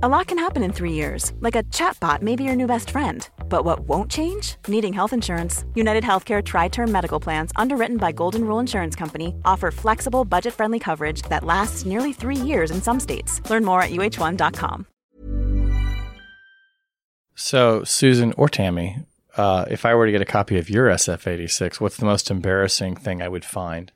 A lot can happen in three years, like a chatbot may be your new best friend. But what won't change? Needing health insurance. United Healthcare Tri Term Medical Plans, underwritten by Golden Rule Insurance Company, offer flexible, budget friendly coverage that lasts nearly three years in some states. Learn more at uh1.com. So, Susan or Tammy, uh, if I were to get a copy of your SF86, what's the most embarrassing thing I would find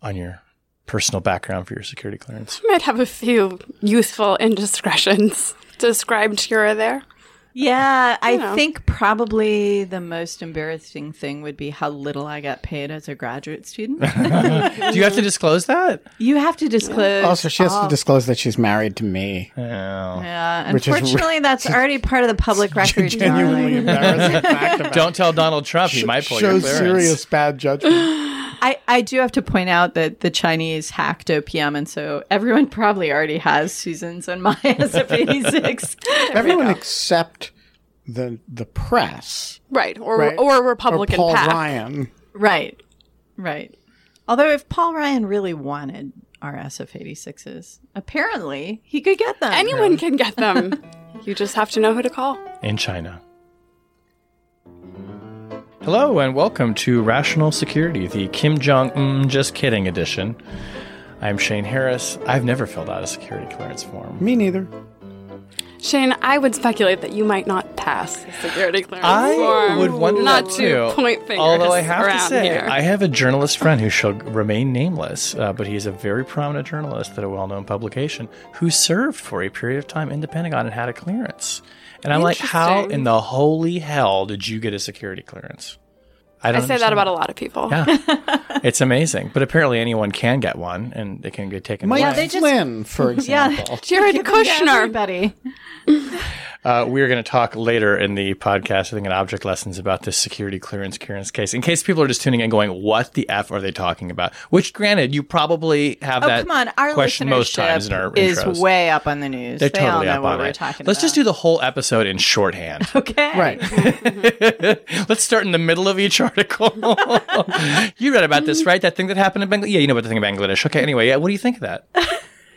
on your personal background for your security clearance? Might have a few youthful indiscretions described here or there. Yeah, I know. think probably the most embarrassing thing would be how little I got paid as a graduate student. Do you have to disclose that? you have to disclose. Also, she has to disclose that she's married to me. Oh. yeah, Which is re- unfortunately, that's already part of the public record. Genuinely darling. embarrassing fact about Don't tell Donald Trump. He might pull your shows clearance. serious bad judgment. I, I do have to point out that the Chinese hacked OPM, and so everyone probably already has Susan's and my SF86. Everyone except the the press, Right. Or right? or Republican or Paul PAC. Ryan. right, right. Although if Paul Ryan really wanted our SF86s, apparently he could get them. Anyone can get them. you just have to know who to call. in China. Hello and welcome to Rational Security, the Kim Jong Un Just Kidding edition. I'm Shane Harris. I've never filled out a security clearance form. Me neither. Shane, I would speculate that you might not pass the security clearance I form. would wonder not that to too. point fingers Although I have to say, here. I have a journalist friend who shall remain nameless, uh, but he's a very prominent journalist at a well-known publication who served for a period of time in the Pentagon and had a clearance. And I'm like, how in the holy hell did you get a security clearance? I don't say that understand. about a lot of people. Yeah, it's amazing. But apparently, anyone can get one, and they can get taken Mike away. they just- Flynn, for example. Jared Kushner. Everybody. Uh, we are going to talk later in the podcast, I think, in object lessons about this security clearance clearance case. In case people are just tuning in, going, "What the f are they talking about?" Which, granted, you probably have Oh, that come on. Our question most times in our listenership is intros. way up on the news. They're they all totally know up what on we're it. talking Let's about. just do the whole episode in shorthand. Okay. Right. Let's start in the middle of each article. you read about this, right? That thing that happened in Bangladesh. Yeah, you know about the thing in Bangladesh. Okay. Anyway, yeah. What do you think of that?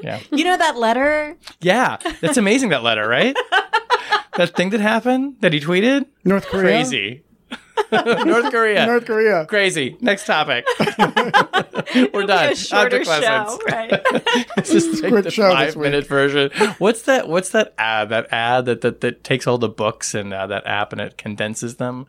Yeah. You know that letter? Yeah, that's amazing. That letter, right? that thing that happened that he tweeted. North Korea. Crazy. North Korea. North Korea. Crazy. Next topic. We're done. A shorter Object show, lessons. right? This is like the show this five minute version. What's that? What's that ad? That ad that that, that takes all the books and uh, that app and it condenses them.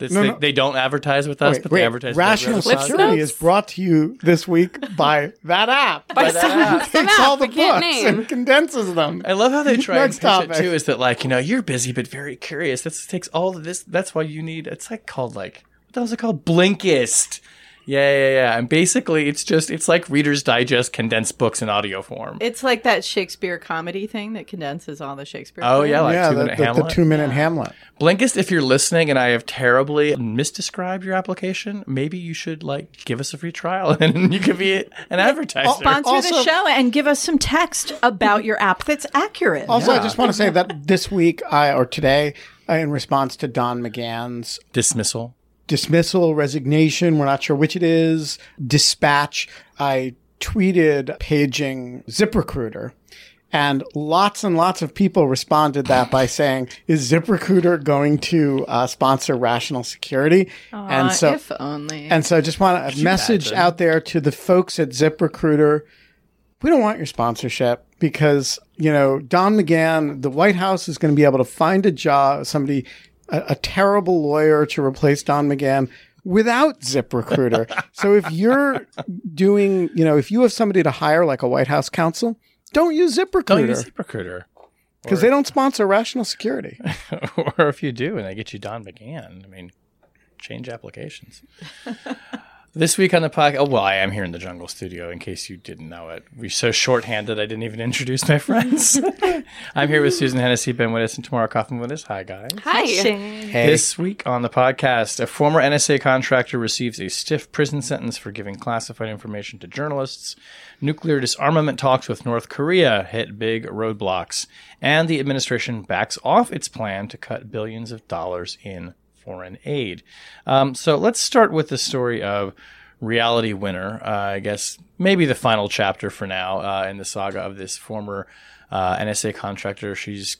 That's, No, they, no. they don't advertise with us, Wait, but wait. they advertise. with Rational every other Security podcast. is brought to you this week by that app. By that some, some takes app all the I can't books name. and condenses them. I love how they try and Next pitch topic. it too. Is that like you know you're busy but very curious. This takes all of this. That's why you need. It's like called like what the hell is it called? Blinkist. Yeah, yeah, yeah. And basically, it's just it's like Reader's Digest condensed books in audio form. It's like that Shakespeare comedy thing that condenses all the Shakespeare. Oh, yeah, like yeah, two the, minute the, the Hamlet. two minute Hamlet. Blinkist, if you're listening and I have terribly misdescribed your application, maybe you should like give us a free trial and you could be an advertiser. Sponsor Also- the show and give us some text about your app that's accurate. Also, I just want to say that this week, I or today, I, in response to Don McGahn's Dismissal. Dismissal, resignation, we're not sure which it is, dispatch, I tweeted paging ZipRecruiter. And lots and lots of people responded that by saying, "Is ZipRecruiter going to uh, sponsor Rational Security?" and Uh, so, if only. and so, I just want to message imagine? out there to the folks at ZipRecruiter: we don't want your sponsorship because you know Don McGahn, the White House is going to be able to find a job, somebody, a, a terrible lawyer to replace Don McGahn without ZipRecruiter. so if you're doing, you know, if you have somebody to hire like a White House counsel, don't use ZipRecruiter. Don't use ZipRecruiter ZipRecruiter. because they don't sponsor Rational Security. or if you do and they get you Don McGahn, I mean, change applications. this week on the podcast, oh, well, I am here in the Jungle Studio in case you didn't know it. We're so shorthanded, I didn't even introduce my friends. I'm here with Susan Hennessy, Ben Wittes, and Tamara Kaufman Wittes. Hi, guys. Hi. Hey. This week on the podcast, a former NSA contractor receives a stiff prison sentence for giving classified information to journalists. Nuclear disarmament talks with North Korea hit big roadblocks. And the administration backs off its plan to cut billions of dollars in foreign aid. Um, so let's start with the story of Reality Winner. Uh, I guess maybe the final chapter for now uh, in the saga of this former uh, NSA contractor. She's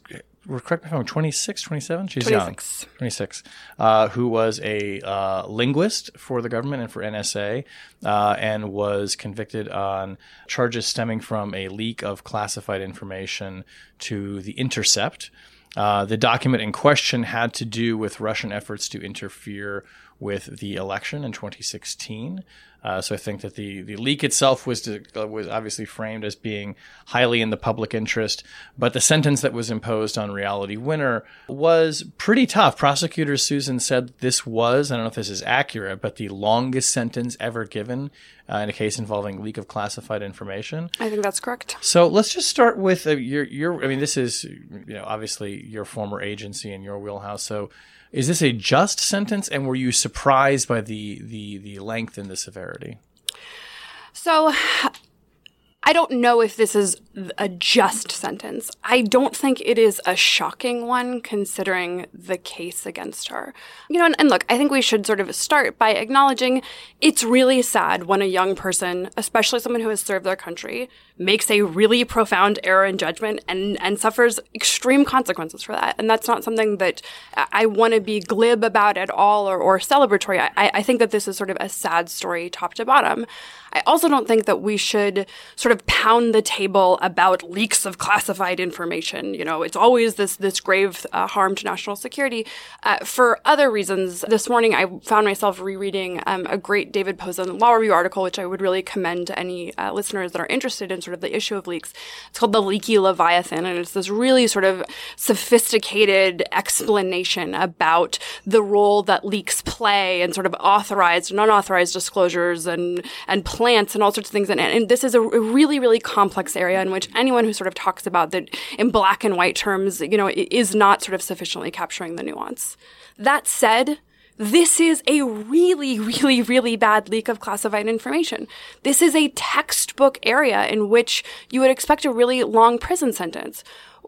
correct me if I'm wrong, 26, 27? She's 26. young. 26. Uh, who was a uh, linguist for the government and for NSA uh, and was convicted on charges stemming from a leak of classified information to The Intercept. Uh, the document in question had to do with Russian efforts to interfere with the election in 2016. Uh, so I think that the, the leak itself was to, uh, was obviously framed as being highly in the public interest, but the sentence that was imposed on Reality Winner was pretty tough. Prosecutor Susan said this was I don't know if this is accurate, but the longest sentence ever given uh, in a case involving leak of classified information. I think that's correct. So let's just start with uh, your your. I mean, this is you know obviously your former agency and your wheelhouse. So is this a just sentence, and were you surprised by the the the length and the severity? So I don't know if this is a just sentence. I don't think it is a shocking one considering the case against her. You know, and, and, look, I think we should sort of start by acknowledging it's really sad when a young person, especially someone who has served their country, makes a really profound error in judgment and, and suffers extreme consequences for that. And that's not something that I want to be glib about at all or, or celebratory. I, I think that this is sort of a sad story top to bottom. I also don't think that we should sort of pound the table about leaks of classified information. You know, it's always this this grave uh, harm to national security. Uh, for other reasons, this morning I found myself rereading um, a great David Pozen law review article, which I would really commend to any uh, listeners that are interested in sort of the issue of leaks. It's called "The Leaky Leviathan," and it's this really sort of sophisticated explanation about the role that leaks play and sort of authorized and unauthorized disclosures and and plants and all sorts of things. And, and this is a really, really complex area in which anyone who sort of talks about that in black and white terms, you know, is not sort of sufficiently capturing the nuance. That said, this is a really, really, really bad leak of classified information. This is a textbook area in which you would expect a really long prison sentence.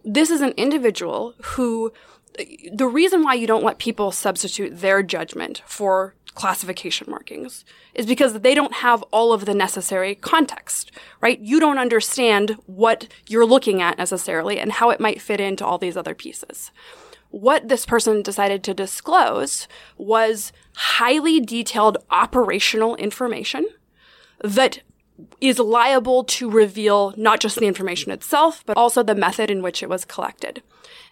This is an individual who the reason why you don't let people substitute their judgment for classification markings is because they don't have all of the necessary context, right? You don't understand what you're looking at necessarily and how it might fit into all these other pieces. What this person decided to disclose was highly detailed operational information that is liable to reveal not just the information itself, but also the method in which it was collected.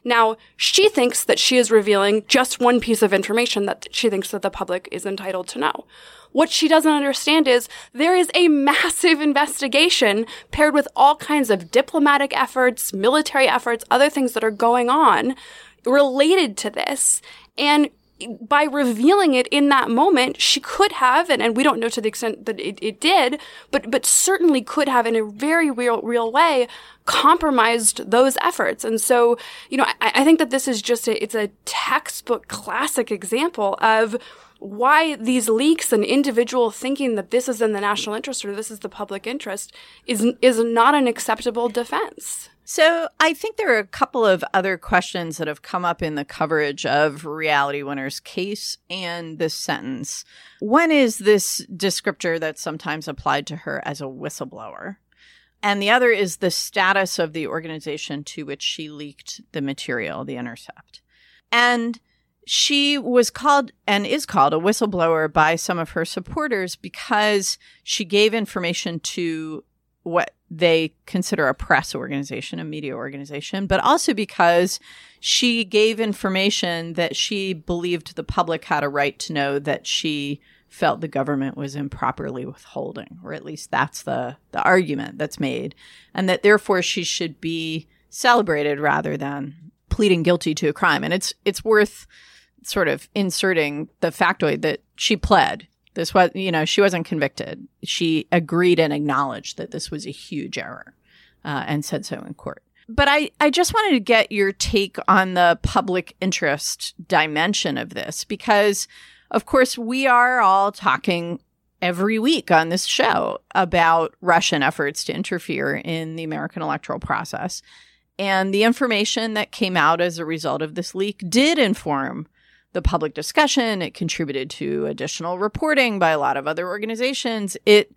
Now, she thinks that she is revealing just one piece of information that she thinks that the public is entitled to know. What she doesn't understand is there is a massive investigation paired with all kinds of diplomatic efforts, military efforts, other things that are going on related to this. And by revealing it in that moment, she could have, and, and we don't know to the extent that it, it did, but but certainly could have in a very real real way compromised those efforts. And so, you know, I, I think that this is just a, it's a textbook classic example of why these leaks and individual thinking that this is in the national interest or this is the public interest is is not an acceptable defense. So I think there are a couple of other questions that have come up in the coverage of Reality Winner's case and this sentence. One is this descriptor that's sometimes applied to her as a whistleblower. And the other is the status of the organization to which she leaked the material, The Intercept. And she was called and is called a whistleblower by some of her supporters because she gave information to what they consider a press organization, a media organization, but also because she gave information that she believed the public had a right to know that she felt the government was improperly withholding, or at least that's the, the argument that's made, and that therefore she should be celebrated rather than pleading guilty to a crime. And it's it's worth sort of inserting the factoid that she pled this was, you know, she wasn't convicted. She agreed and acknowledged that this was a huge error uh, and said so in court. But I, I just wanted to get your take on the public interest dimension of this because, of course, we are all talking every week on this show about Russian efforts to interfere in the American electoral process. And the information that came out as a result of this leak did inform the public discussion. It contributed to additional reporting by a lot of other organizations. It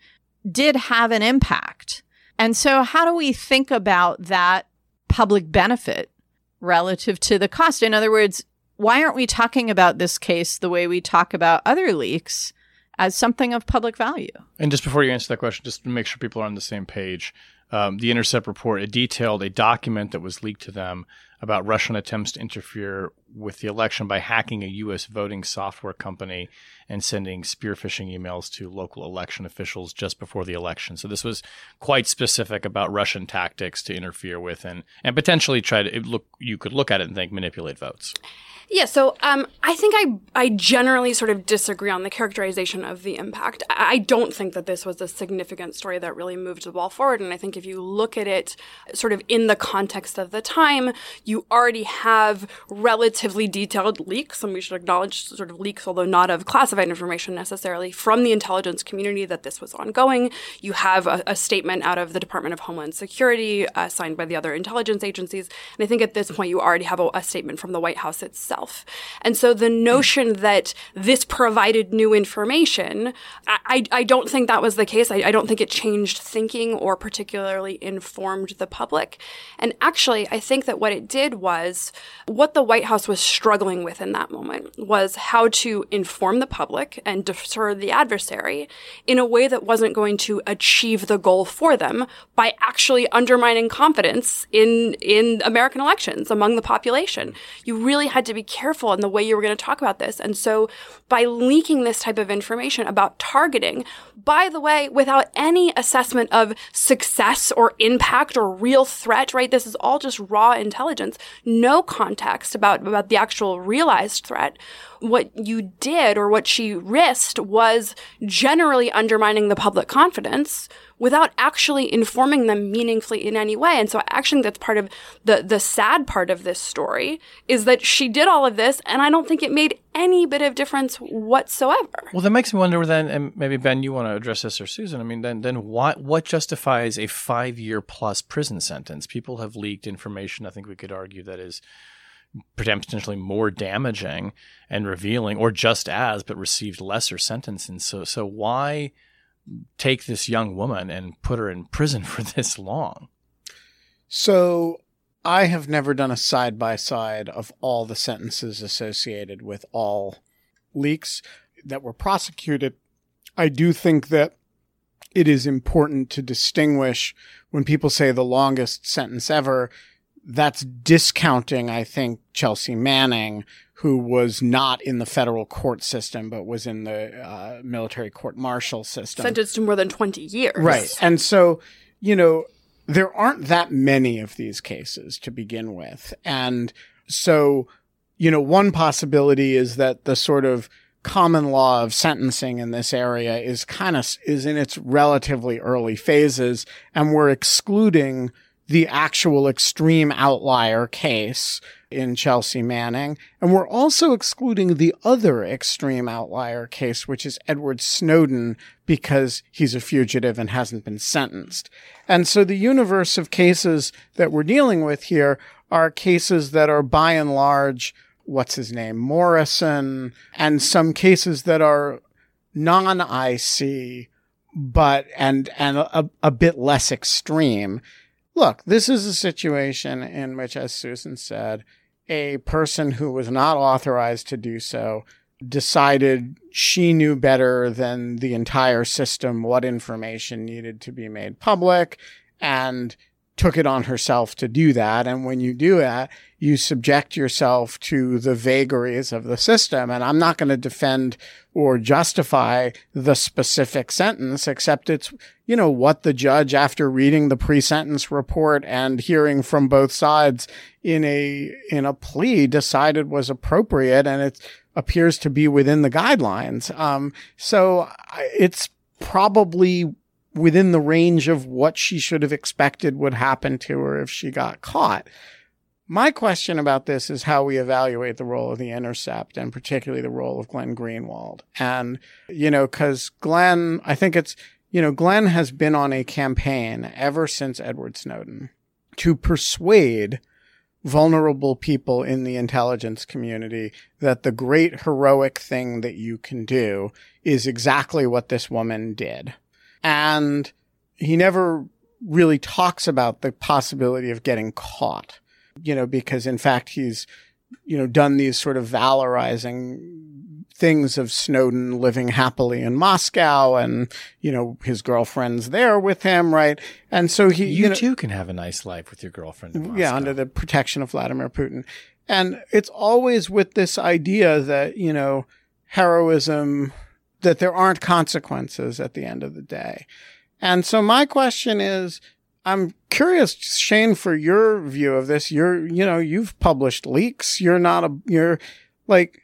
did have an impact. And so, how do we think about that public benefit relative to the cost. In other words, why aren't we talking about this case the way we talk about other leaks as something of public value? And just before you answer that question, just to make sure people are on the same page, um, the Intercept report it detailed a document that was leaked to them about Russian attempts to interfere with the election by hacking a U.S. voting software company and sending spear phishing emails to local election officials just before the election. So this was quite specific about Russian tactics to interfere with and and potentially try to look. You could look at it and think manipulate votes. Yeah, so um, I think I I generally sort of disagree on the characterization of the impact. I, don't think that this was a significant story that really moved the ball forward, and I think if you look at it sort of in the context of the time, you already have relatively detailed leaks, and we should acknowledge sort of leaks, although not of classified information necessarily, from the intelligence community that this was ongoing. You have a, a statement out of the Department of Homeland Security uh, signed by the other intelligence agencies, and I think at this point you already have a, a statement from the White House itself. And so the notion that this provided new information, I, I don't think that was the case. I, I don't think it changed thinking or particularly informed the public. And actually, I think that what it did was what the White House was struggling with in that moment was how to inform the public and deter the adversary in a way that wasn't going to achieve the goal for them by actually undermining confidence in in American elections among the population. You really had to be careful in the way you were going to talk about this. And so by leaking this type of information about targeting, by the way, without any assessment of success or impact or real threat, right? This is all just raw intelligence, no context about, about the actual realized threat what you did or what she risked was generally undermining the public confidence without actually informing them meaningfully in any way. And so I actually that's part of the, the sad part of this story is that she did all of this and I don't think it made any bit of difference whatsoever. Well, that makes me wonder then, and maybe Ben, you want to address this or Susan. I mean, then, then what, what justifies a five year plus prison sentence? People have leaked information. I think we could argue that is potentially more damaging and revealing, or just as, but received lesser sentences. So, so why take this young woman and put her in prison for this long? So, I have never done a side by side of all the sentences associated with all leaks that were prosecuted. I do think that it is important to distinguish when people say the longest sentence ever that's discounting, I think, Chelsea Manning, who was not in the federal court system, but was in the uh, military court martial system. Sentenced to more than 20 years. Right. And so, you know, there aren't that many of these cases to begin with. And so, you know, one possibility is that the sort of common law of sentencing in this area is kind of is in its relatively early phases and we're excluding the actual extreme outlier case in Chelsea Manning. And we're also excluding the other extreme outlier case, which is Edward Snowden, because he's a fugitive and hasn't been sentenced. And so the universe of cases that we're dealing with here are cases that are by and large, what's his name, Morison, and some cases that are non IC, but, and, and a, a bit less extreme. Look, this is a situation in which, as Susan said, a person who was not authorized to do so decided she knew better than the entire system what information needed to be made public and took it on herself to do that. And when you do that, you subject yourself to the vagaries of the system. And I'm not going to defend or justify the specific sentence, except it's, you know, what the judge, after reading the pre-sentence report and hearing from both sides in a, in a plea decided was appropriate. And it appears to be within the guidelines. Um, so it's probably within the range of what she should have expected would happen to her if she got caught. My question about this is how we evaluate the role of the intercept and particularly the role of Glenn Greenwald. And, you know, cause Glenn, I think it's, you know, Glenn has been on a campaign ever since Edward Snowden to persuade vulnerable people in the intelligence community that the great heroic thing that you can do is exactly what this woman did and he never really talks about the possibility of getting caught, you know, because in fact he's, you know, done these sort of valorizing things of Snowden living happily in Moscow and, you know, his girlfriend's there with him, right? And so he, You, you know, too can have a nice life with your girlfriend. in yeah, under the protection of Vladimir Putin. And it's always with this idea that, you know, heroism, that there aren't consequences at the end of the day. And so my question is, I'm curious, Shane, for your view of this. You're, you know, you've published leaks. You're not a, you're like,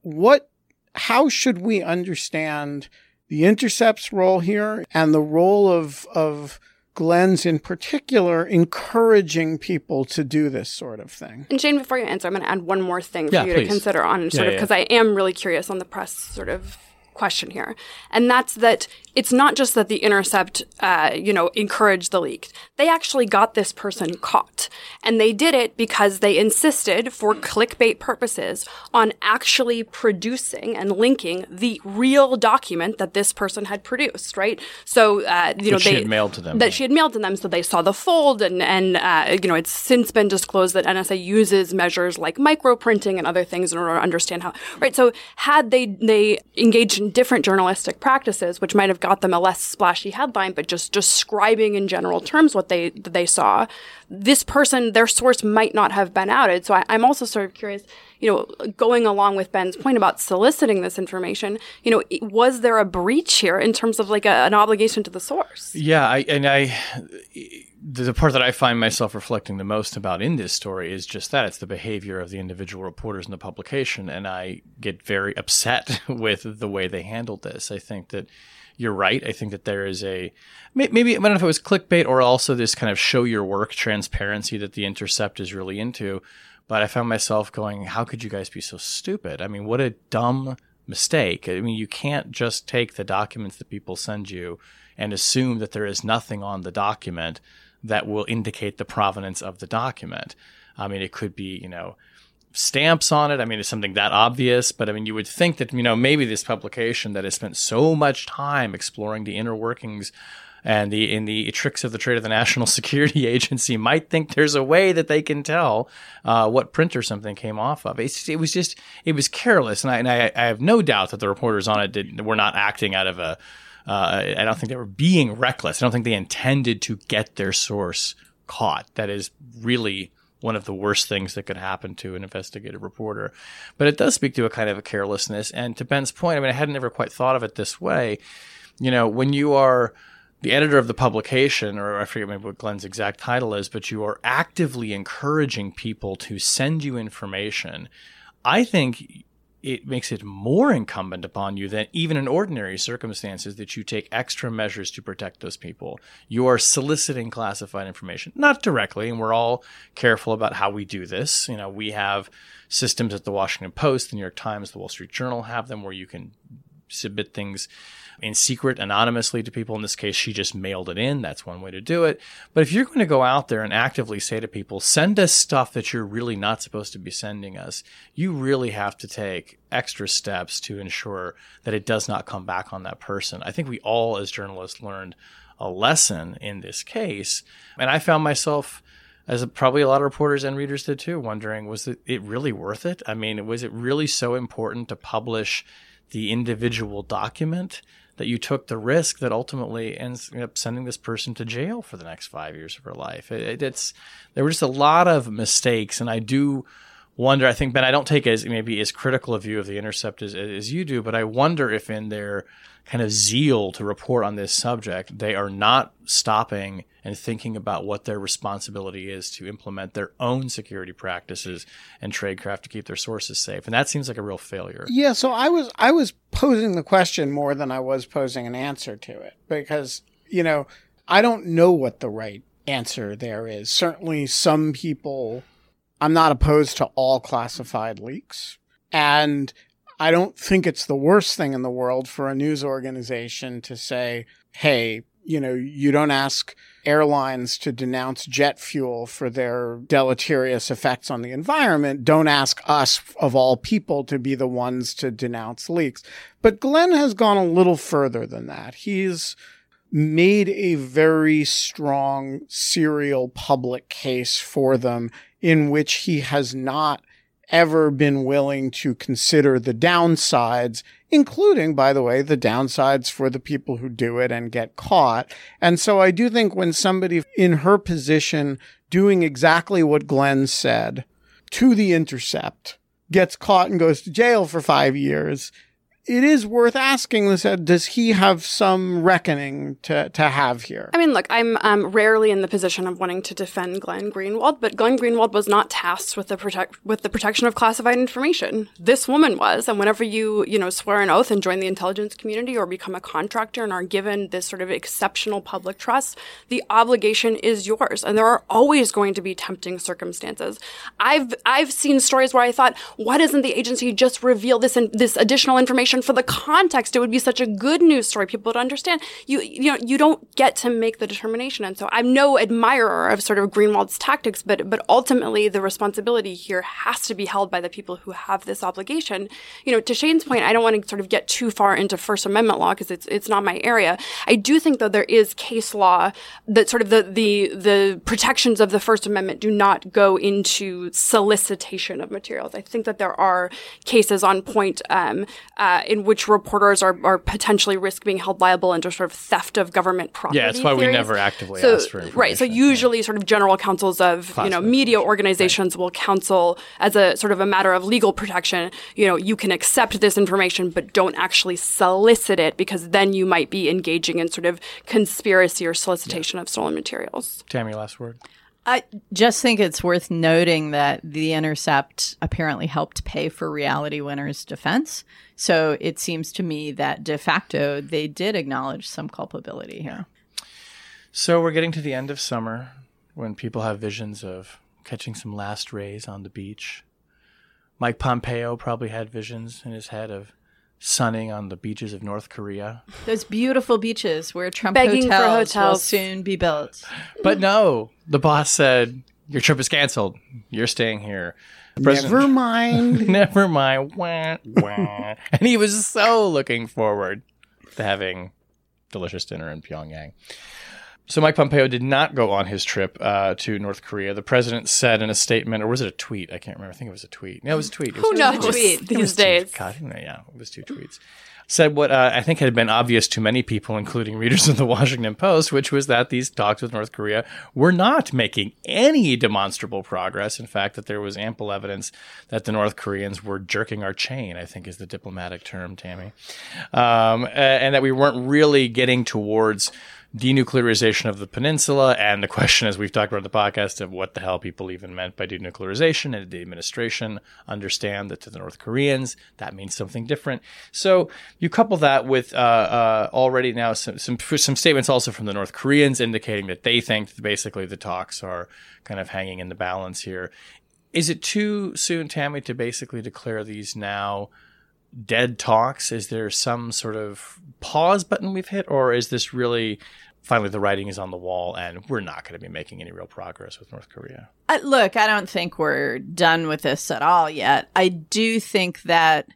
what, how should we understand the intercept's role here and the role of, of, Glenn's in particular encouraging people to do this sort of thing. And Shane, before you answer, I'm going to add one more thing for Yeah, you please. to consider on sort Yeah, of yeah. because I am really curious on the press sort of question here, and that's that it's not just that the Intercept, uh, you know, encouraged the leak. They actually got this person caught, and they did it because they insisted, for clickbait purposes, on actually producing and linking the real document that this person had produced. Right. So, uh, you know, she they had mailed to them, That right. she had mailed to them, so they saw the fold, and and uh, you know, it's since been disclosed that NSA uses measures like microprinting and other things in order to understand how. Right. So, had they they engaged in different journalistic practices, which might have got them a less splashy headline, but just describing in general terms what they they saw, this person, their source might not have been outed. So, I, I'm also sort of curious. You know, going along with Ben's point about soliciting this information, you know, was there a breach here in terms of like a, an obligation to the source? Yeah, I, and I, the, part that I find myself reflecting the most about in this story is just that it's the behavior of the individual reporters in the publication, and I get very upset with the way they handled this. I think that you're right. I think that there is a maybe I don't know if it was clickbait or also this kind of show your work transparency that the Intercept is really into. But I found myself going, how could you guys be so stupid? I mean, what a dumb mistake. I mean, you can't just take the documents that people send you and assume that there is nothing on the document that will indicate the provenance of the document. I mean, it could be, you know, stamps on it. I mean, it's something that obvious, but I mean, you would think that, you know, maybe this publication that has spent so much time exploring the inner workings and the in the tricks of the trade of the National Security Agency might think there's a way that they can tell uh, what printer something came off of. It's, it was just it was careless, and I, and I, I have no doubt that the reporters on it did, were not acting out of a. Uh, I don't think they were being reckless. I don't think they intended to get their source caught. That is really one of the worst things that could happen to an investigative reporter. But it does speak to a kind of a carelessness. And to Ben's point, I mean, I hadn't ever quite thought of it this way. You know, when you are the editor of the publication, or I forget maybe what Glenn's exact title is, but you are actively encouraging people to send you information, I think it makes it more incumbent upon you than even in ordinary circumstances that you take extra measures to protect those people. You are soliciting classified information, not directly, and we're all careful about how we do this. You know, we have systems at the Washington Post, the New York Times, the Wall Street Journal have them where you can submit things in secret anonymously to people. In this case, she just mailed it in. That's one way to do it. But if you're going to go out there and actively say to people, send us stuff that you're really not supposed to be sending us, you really have to take extra steps to ensure that it does not come back on that person. I think we all, as journalists, learned a lesson in this case. And I found myself as probably a lot of reporters and readers did too, wondering was it, really worth it? I mean, was it really so important to publish the individual document that you took the risk that ultimately ends up sending this person to jail for the next five years of her life? It, it, it's there were just a lot of mistakes, and I do wonder. I think Ben, I don't take as maybe as critical a view of the Intercept as, as you do, but I wonder if in their kind of zeal to report on this subject, they are not stopping and thinking about what their responsibility is to implement their own security practices and tradecraft to keep their sources safe. And that seems like a real failure. Yeah, so I was I was posing the question more than I was posing an answer to it because, you know, I don't know what the right answer there is. Certainly some people I'm not opposed to all classified leaks. And I don't think it's the worst thing in the world for a news organization to say, hey, you know, you don't ask airlines to denounce jet fuel for their deleterious effects on the environment. Don't ask us, of all people, to be the ones to denounce leaks. But Glenn has gone a little further than that. He's made a very strong serial public case for them in which he has not ever been willing to consider the downsides, including, by the way, the downsides for the people who do it and get caught. And so I do think when somebody in her position doing exactly what Glenn said to the intercept gets caught and goes to jail for five years, it is worth asking this does he have some reckoning to, to have here? I mean look i'm um, rarely in the position of wanting to defend glenn greenwald but glenn greenwald was not tasked with the protect with the protection of classified information. This woman was and whenever you you know swear an oath and join the intelligence community or become a contractor and are given this sort of exceptional public trust the obligation is yours. And there are always going to be tempting circumstances. I've i've seen stories where i thought why doesn't the agency just reveal this and this additional information information for the context. It would be such a good news story, people would understand. You, you know, you don't get to make the determination. And so I'm no admirer of sort of Greenwald's tactics, but, but ultimately the responsibility here has to be held by the people who have this obligation. You know, to Shane's point, I don't want to sort of get too far into First Amendment law because it's, it's not my area. I do think though there is case law that sort of the, the, the protections of the First Amendment do not go into solicitation of materials. I think that there are cases on point um, uh, Uh, in which reporters are, are potentially risk being held liable under sort of theft of government property. Yeah, that's why theories. we never actively so, ask for information. Right. So usually, yeah. sort of general counsels of you know media organizations right. will counsel as a sort of a matter of legal protection. You know, you can accept this information, but don't actually solicit it because then you might be engaging in sort of conspiracy or solicitation yeah. of stolen materials. Tammy, last word. I just think it's worth noting that The Intercept apparently helped pay for Reality Winner's defense. So it seems to me that de facto they did acknowledge some culpability here. So we're getting to the end of summer when people have visions of catching some last rays on the beach. Mike Pompeo probably had visions in his head of sunning on the beaches of North Korea. Those beautiful beaches where Trump Begging hotels, for hotels will soon be built. But no, the boss said, Your trip is canceled. You're staying here. Never mind. never mind. Wah, wah. and he was so looking forward to having delicious dinner in Pyongyang. So Mike Pompeo did not go on his trip uh, to North Korea. The president said in a statement, or was it a tweet? I can't remember. I think it was a tweet. No, it was a tweet. Who knows? Tweet these days. God, yeah, it was two tweets. Said what uh, I think had been obvious to many people, including readers of the Washington Post, which was that these talks with North Korea were not making any demonstrable progress. In fact, that there was ample evidence that the North Koreans were jerking our chain. I think is the diplomatic term, Tammy, um, and that we weren't really getting towards denuclearization of the peninsula and the question, as we've talked about the podcast, of what the hell people even meant by denuclearization. And the administration understand that to the North Koreans, that means something different. So you couple that with uh, uh, already now some, some, some statements also from the North Koreans indicating that they think that basically the talks are kind of hanging in the balance here. Is it too soon, Tammy, to basically declare these now? Dead talks? Is there some sort of pause button we've hit, or is this really finally the writing is on the wall and we're not going to be making any real progress with North Korea? Look, I don't think we're done with this at all yet. I do think that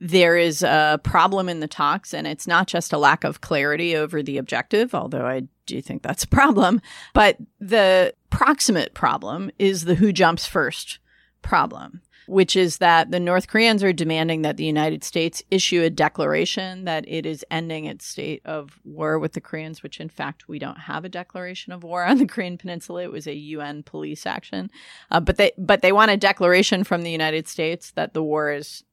there is a problem in the talks, and it's not just a lack of clarity over the objective, although I do think that's a problem. But the proximate problem is the who jumps first problem which is that the North Koreans are demanding that the United States issue a declaration that it is ending its state of war with the Koreans, which in fact we don't have a declaration of war on the Korean Peninsula. It was a UN police action, uh, but they but they want a declaration from the United States that the war is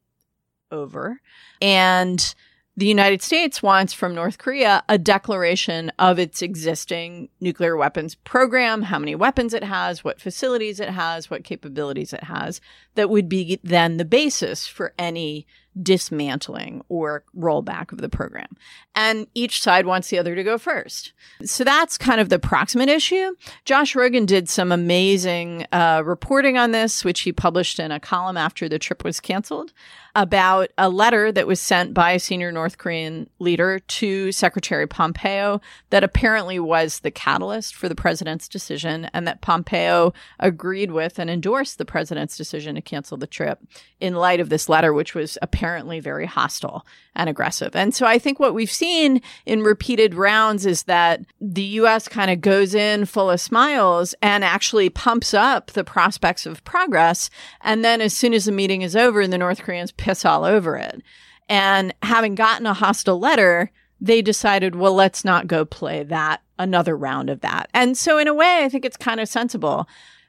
over, and the United States wants from North Korea a declaration of its existing nuclear weapons program, how many weapons it has, what facilities it has, what capabilities it has, that would be then the basis for any dismantling or rollback of the program. And each side wants the other to go first. So that's kind of the proximate issue. Josh Rogin did some amazing uh, reporting on this, which he published in a column after the trip was canceled about a letter that was sent by a senior North Korean leader to Secretary Pompeo that apparently was the catalyst for the president's decision and that Pompeo agreed with and endorsed the president's decision to cancel the trip in light of this letter, which was apparently very hostile and aggressive. And so I think what we've seen in repeated rounds is that the US kind of goes in full of smiles and actually pumps up the prospects of progress. And then as soon as the meeting is over, the North Koreans piss all over it. And having gotten a hostile letter, they decided, well, let's not go play that another round of that. And so in a way, I think it's kind of sensible.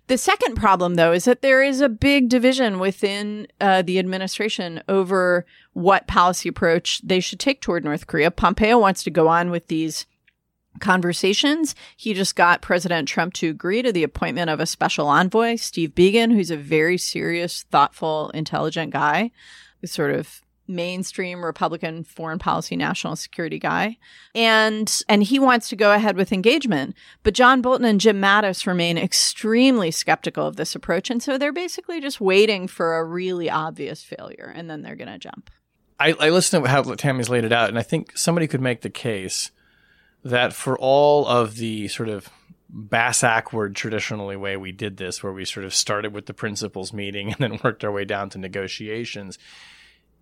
The second problem, though, is that there is a big division within uh, the administration over what policy approach they should take toward North Korea. Pompeo wants to go on with these conversations. He just got President Trump to agree to the appointment of a special envoy, Steve Biegun, who's a very serious, thoughtful, intelligent guy, sort of mainstream Republican foreign policy national security guy. And and he wants to go ahead with engagement. But John Bolton and Jim Mattis remain extremely skeptical of this approach. And so they're basically just waiting for a really obvious failure and then they're gonna jump. I, I listened to how Tammy's laid it out, and I think somebody could make the case that for all of the sort of bass backward traditionally way we did this, where we sort of started with the principals meeting and then worked our way down to negotiations,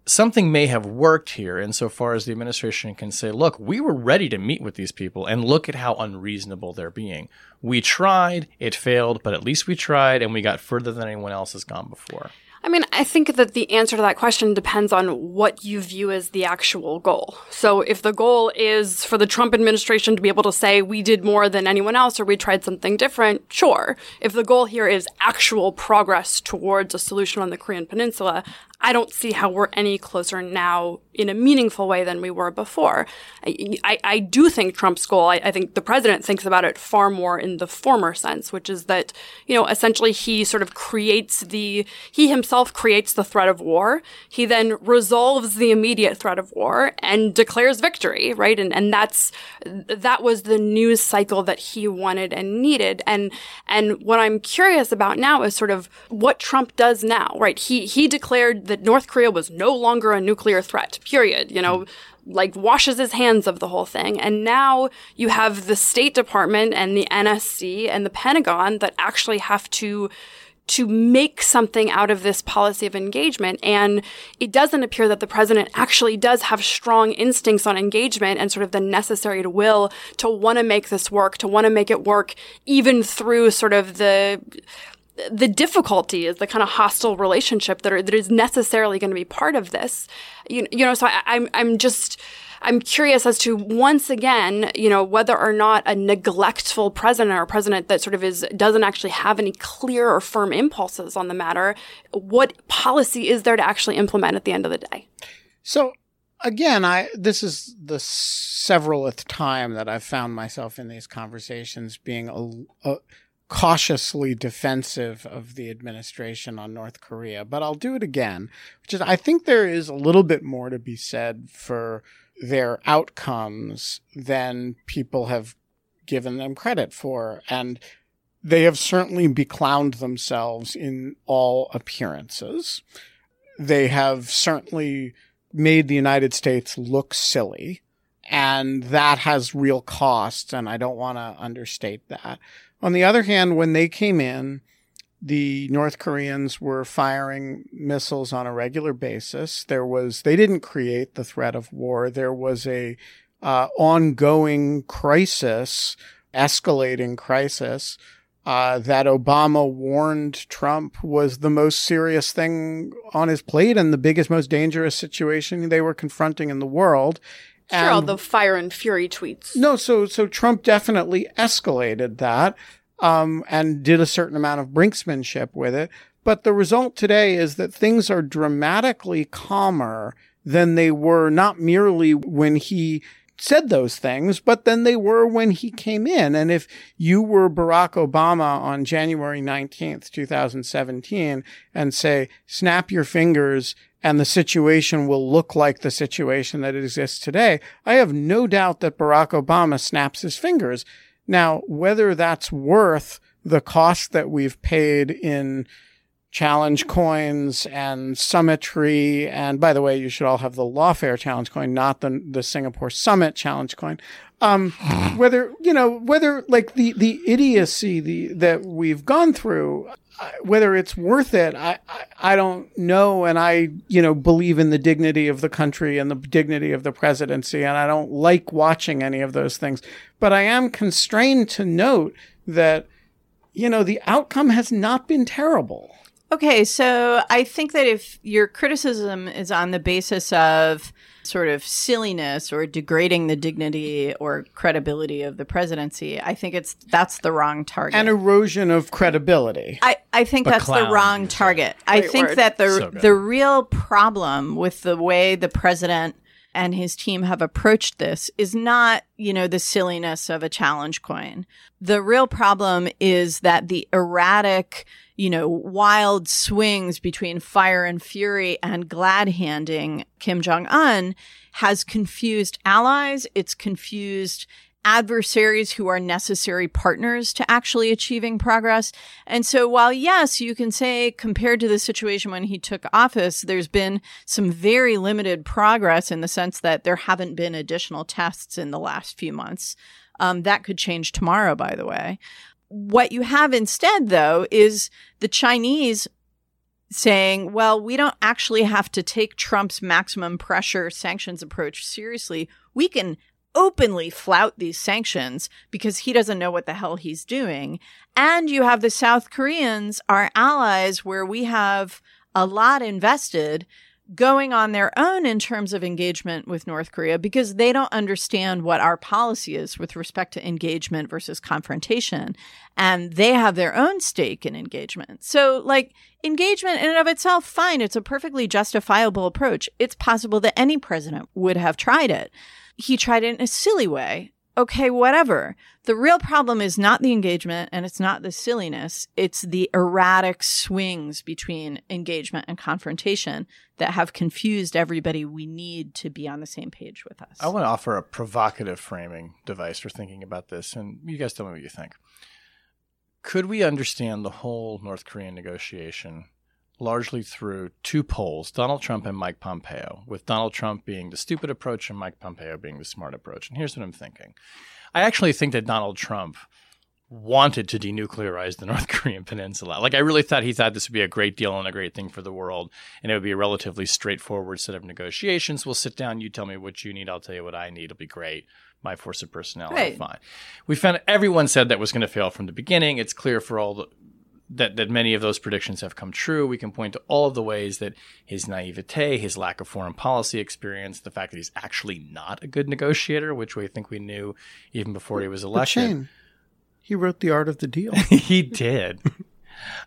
something may have worked here insofar as the administration can say, look, we were ready to meet with these people and look at how unreasonable they're being. We tried, it failed, but at least we tried and we got further than anyone else has gone before. I mean, I think that the answer to that question depends on what you view as the actual goal. So if the goal is for the Trump administration to be able to say we did more than anyone else or we tried something different, sure. If the goal here is actual progress towards a solution on the Korean Peninsula, I don't see how we're any closer now in a meaningful way than we were before. I, I, I do think Trump's goal, I, I, think the president thinks about it far more in the former sense, which is that, you know, essentially he sort of creates the, he himself creates the threat of war. He then resolves the immediate threat of war and declares victory, right? And, and that's, that was the news cycle that he wanted and needed. And, and what I'm curious about now is sort of what Trump does now, right? He, he declared that North Korea was no longer a nuclear threat, period. You know, like washes his hands of the whole thing. And now you have the State Department and the NSC and the Pentagon that actually have to to make something out of this policy of engagement. And it doesn't appear that the president actually does have strong instincts on engagement and sort of the necessary will to want to make this work, to want to make it work even through sort of the the difficulty is the kind of hostile relationship that, are, that is necessarily going to be part of this. You, you know, so I, I'm, I'm just, I'm curious as to once again, you know, whether or not a neglectful president or president that sort of is doesn't actually have any clear or firm impulses on the matter, what policy is there to actually implement at the end of the day? So again, I this is the severalth time that I've found myself in these conversations being a, a cautiously defensive of the administration on North Korea, but I'll do it again, which is I think there is a little bit more to be said for their outcomes than people have given them credit for. And they have certainly beclowned themselves in all appearances. They have certainly made the United States look silly. And that has real costs, and I don't want to understate that. On the other hand, when they came in, the North Koreans were firing missiles on a regular basis. There was, they didn't create the threat of war. There was a uh, ongoing crisis, escalating crisis, uh, that Obama warned Trump was the most serious thing on his plate and the biggest, most dangerous situation they were confronting in the world. Sure, all the fire and fury tweets. No, so so Trump definitely escalated that um, and did a certain amount of brinksmanship with it. But the result today is that things are dramatically calmer than they were not merely when he said those things, but than they were when he came in. And if you were Barack Obama on January 19th, 2017 and say, snap your fingers and the situation will look like the situation that exists today, I have no doubt that Barack Obama snaps his fingers. Now, whether that's worth the cost that we've paid in challenge coins and Summitry. And by the way, you should all have the Lawfare challenge coin, not the, the Singapore Summit challenge coin. Um, whether, you know, whether like the, the idiocy the, that we've gone through, uh, whether it's worth it, I, I, I don't know. And I, you know, believe in the dignity of the country and the dignity of the presidency. And I don't like watching any of those things. But I am constrained to note that, you know, the outcome has not been terrible. Okay, so I think that if your criticism is on the basis of sort of silliness or degrading the dignity or credibility of the presidency, I think it's that's the wrong target. An erosion of credibility. I, I think But that's the wrong you said. target. I think word. that the So the real problem with the way the president and his team have approached this is not, you know, the silliness of a challenge coin. The real problem is that the erratic, you know, wild swings between fire and fury and glad handing Kim Jong un has confused allies. It's confused adversaries who are necessary partners to actually achieving progress. And so while yes, you can say compared to the situation when he took office, there's been some very limited progress in the sense that there haven't been additional tests in the last few months. Um, that could change tomorrow, by the way. What you have instead, though, is the Chinese saying, well, we don't actually have to take Trump's maximum pressure sanctions approach seriously. We can openly flout these sanctions because he doesn't know what the hell he's doing. And you have the South Koreans, our allies, where we have a lot invested going on their own in terms of engagement with North Korea because they don't understand what our policy is with respect to engagement versus confrontation. And they have their own stake in engagement. So, like, engagement in and of itself, fine. It's a perfectly justifiable approach. It's possible that any president would have tried it. He tried it in a silly way. Okay, whatever. The real problem is not the engagement and it's not the silliness. It's the erratic swings between engagement and confrontation that have confused everybody we need to be on the same page with us. I want to offer a provocative framing device for thinking about this, and you guys tell me what you think. Could we understand the whole North Korean negotiation largely through two poles, Donald Trump and Mike Pompeo, with Donald Trump being the stupid approach and Mike Pompeo being the smart approach? And here's what I'm thinking I actually think that Donald Trump wanted to denuclearize the North Korean peninsula. Like I really thought he thought this would be a great deal and a great thing for the world and it would be a relatively straightforward set of negotiations. We'll sit down, you tell me what you need, I'll tell you what I need. It'll be great. My force of personality, Right. fine. We found everyone said that was going to fail from the beginning. It's clear for all the that, that many of those predictions have come true. We can point to all of the ways that his naivete, his lack of foreign policy experience, the fact that he's actually not a good negotiator, which we think we knew even before he was elected. Shane, he wrote The Art of the Deal. he did.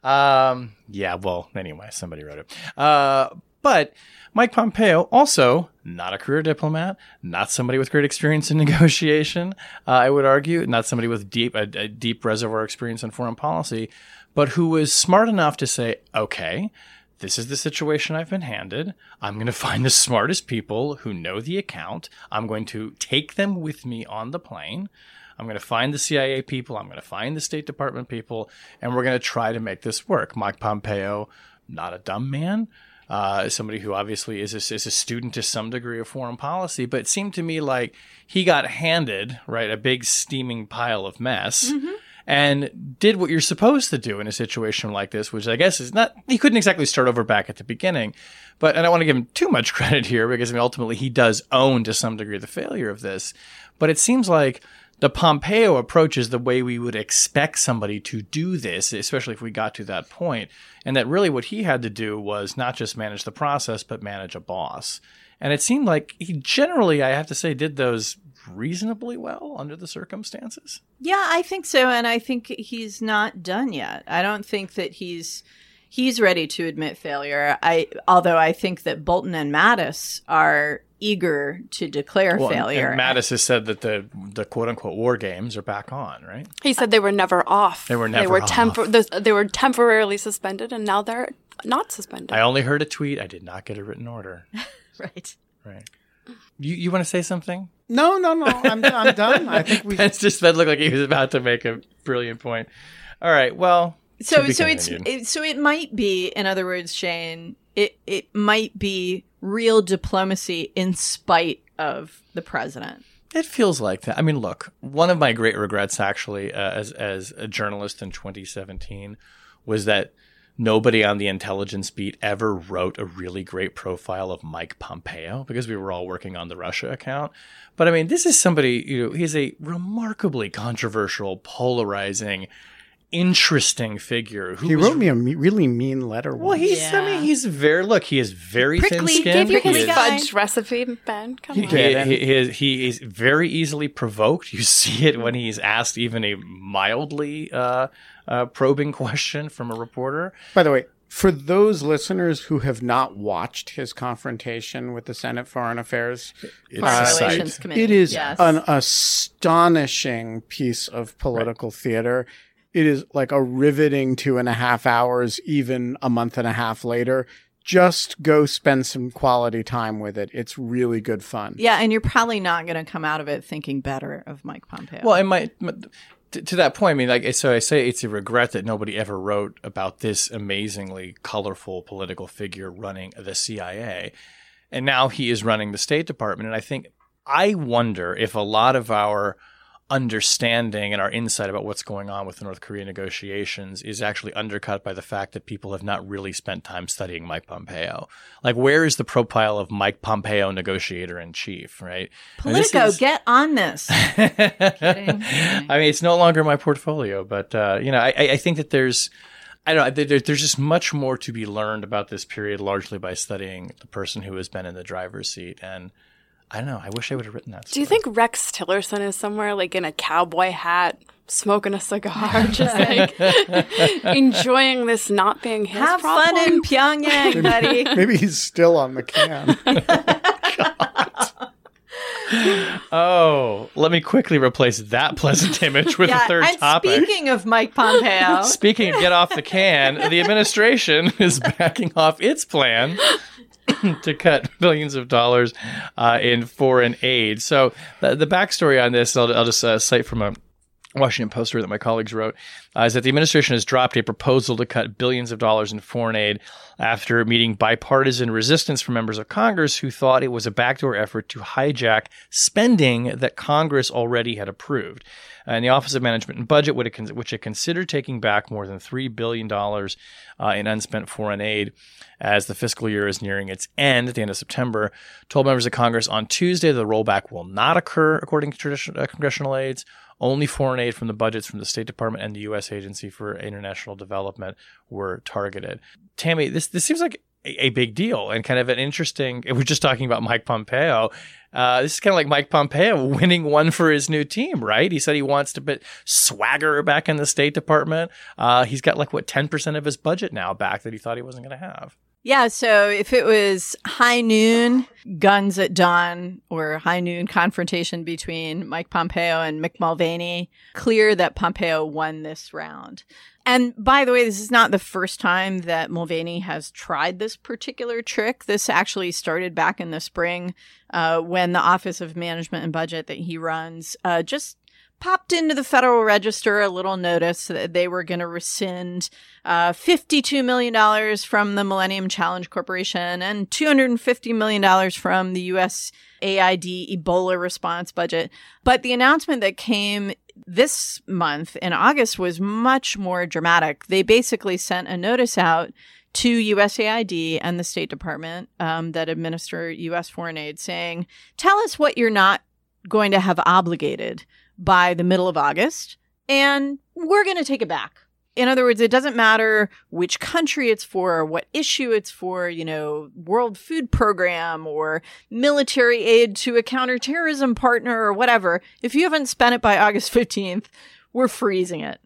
um, yeah, well, anyway, somebody wrote it. Uh, but Mike Pompeo, also not a career diplomat, not somebody with great experience in negotiation, uh, I would argue, not somebody with deep a, a deep reservoir experience in foreign policy, but who was smart enough to say, okay, this is the situation I've been handed. I'm going to find the smartest people who know the account. I'm going to take them with me on the plane. I'm going to find the CIA people. I'm going to find the State Department people, and we're going to try to make this work. Mike Pompeo, not a dumb man, uh, somebody who obviously is a, is a student to some degree of foreign policy, but it seemed to me like he got handed right a big steaming pile of mess. And did what you're supposed to do in a situation like this, which I guess is not, he couldn't exactly start over back at the beginning. But, and I don't want to give him too much credit here because I mean, ultimately he does own to some degree the failure of this. But it seems like the Pompeo approach is the way we would expect somebody to do this, especially if we got to that point. And that really what he had to do was not just manage the process, but manage a boss. And it seemed like he generally, I have to say, did those reasonably well under the circumstances. Yeah, I think so, and I think he's not done yet. I don't think that he's he's ready to admit failure. I although I think that Bolton and Mattis are eager to declare Well, failure. And Mattis has said that the the quote unquote war games are back on, right? He said they were never off. They were They never were, off. tempor- this- they were temporarily suspended, and now they're not suspended. I only heard a tweet. I did not get a written order. right. Right. You you want to say something? no, no, no. I'm, I'm done. I think we. Pence just that looked like he was about to make a brilliant point. All right. Well, So so it's it, so it might be, in other words, Shane, it it might be real diplomacy in spite of the president. It feels like that. I mean, look, one of my great regrets, actually, uh, as as a journalist in 2017, was that nobody on the intelligence beat ever wrote a really great profile of Mike Pompeo because we were all working on the Russia account. But I mean, this is somebody, you know, he's a remarkably controversial, polarizing, interesting figure. Who He was wrote me a me- really mean letter Well, once. he's. I Yeah. mean, he's very. Look, he is very Prickly, thin-skinned. Gave you He his fudge recipe, Ben. Come He on. he, he, he is, he is very easily provoked. You see it when he's asked even a mildly uh, uh, probing question from a reporter. By the way, for those listeners who have not watched his confrontation with the Senate Foreign Affairs, It's Foreign. Relations Committee. it is Yes. an astonishing piece of political theater. It is like a riveting two and a half hours, even a month and a half later. Just go spend some quality time with it. It's really good fun. Yeah, and you're probably not going to come out of it thinking better of Mike Pompeo. Well, it might. To, that point, I mean, like, so I say it's a regret that nobody ever wrote about this amazingly colorful political figure running the CIA. And now he is running the State Department. And I think, I wonder if a lot of our understanding and our insight about what's going on with the North Korea negotiations is actually undercut by the fact that people have not really spent time studying Mike Pompeo. Like, where is the profile of Mike Pompeo, negotiator in chief, right? Politico, is- get on this. I mean, it's no longer my portfolio, but uh, you know, I, I I think that there's, I don't know, there's just much more to be learned about this period, largely by studying the person who has been in the driver's seat. And I don't know, I wish I would have written that. Do you think Rex Tillerson is somewhere like in a cowboy hat, smoking a cigar, just like enjoying this not being his problem? Have problem? fun in Pyongyang, buddy. Maybe he's still on the can. Oh, let me quickly replace that pleasant image with yeah, a third and topic. speaking of Mike Pompeo, Speaking of get off the can, the administration is backing off its plan to cut billions of dollars uh, in foreign aid. So the, the backstory on this, I'll, I'll just uh, cite from a Washington Post that my colleagues wrote, uh, is that the administration has dropped a proposal to cut billions of dollars in foreign aid after meeting bipartisan resistance from members of Congress who thought it was a backdoor effort to hijack spending that Congress already had approved. And the Office of Management and Budget, which had, considered taking back more than $3 billion uh, in unspent foreign aid as the fiscal year is nearing its end at the end of September, told members of Congress on Tuesday the rollback will not occur according to traditional, uh, congressional aides. Only foreign aid from the budgets from the State Department and the U.S. Agency for International Development were targeted. Tammy, this this seems like a, a big deal and kind of an interesting. We're just talking about Mike Pompeo. Uh, this is kind of like Mike Pompeo winning one for his new team, right? He said he wants to put swagger back in the State Department. Uh, he's got like what ten percent of his budget now back that he thought he wasn't going to have. Yeah, so if it was high noon, guns at dawn, or high noon confrontation between Mike Pompeo and Mick Mulvaney, clear that Pompeo won this round. And by the way, this is not the first time that Mulvaney has tried this particular trick. This actually started back in the spring uh, when the Office of Management and Budget that he runs uh, just popped into the Federal Register a little notice that they were going to rescind uh, $52 million from the Millennium Challenge Corporation and $250 million from the U.S. AID Ebola response budget. But the announcement that came this month in August was much more dramatic. They basically sent a notice out to USAID and the State Department um, that administer U.S. foreign aid saying, tell us what you're not going to have obligated by the middle of August, and we're going to take it back. In other words, it doesn't matter which country it's for, or what issue it's for, you know, World Food Program or military aid to a counterterrorism partner or whatever. If you haven't spent it by August 15th, we're freezing it.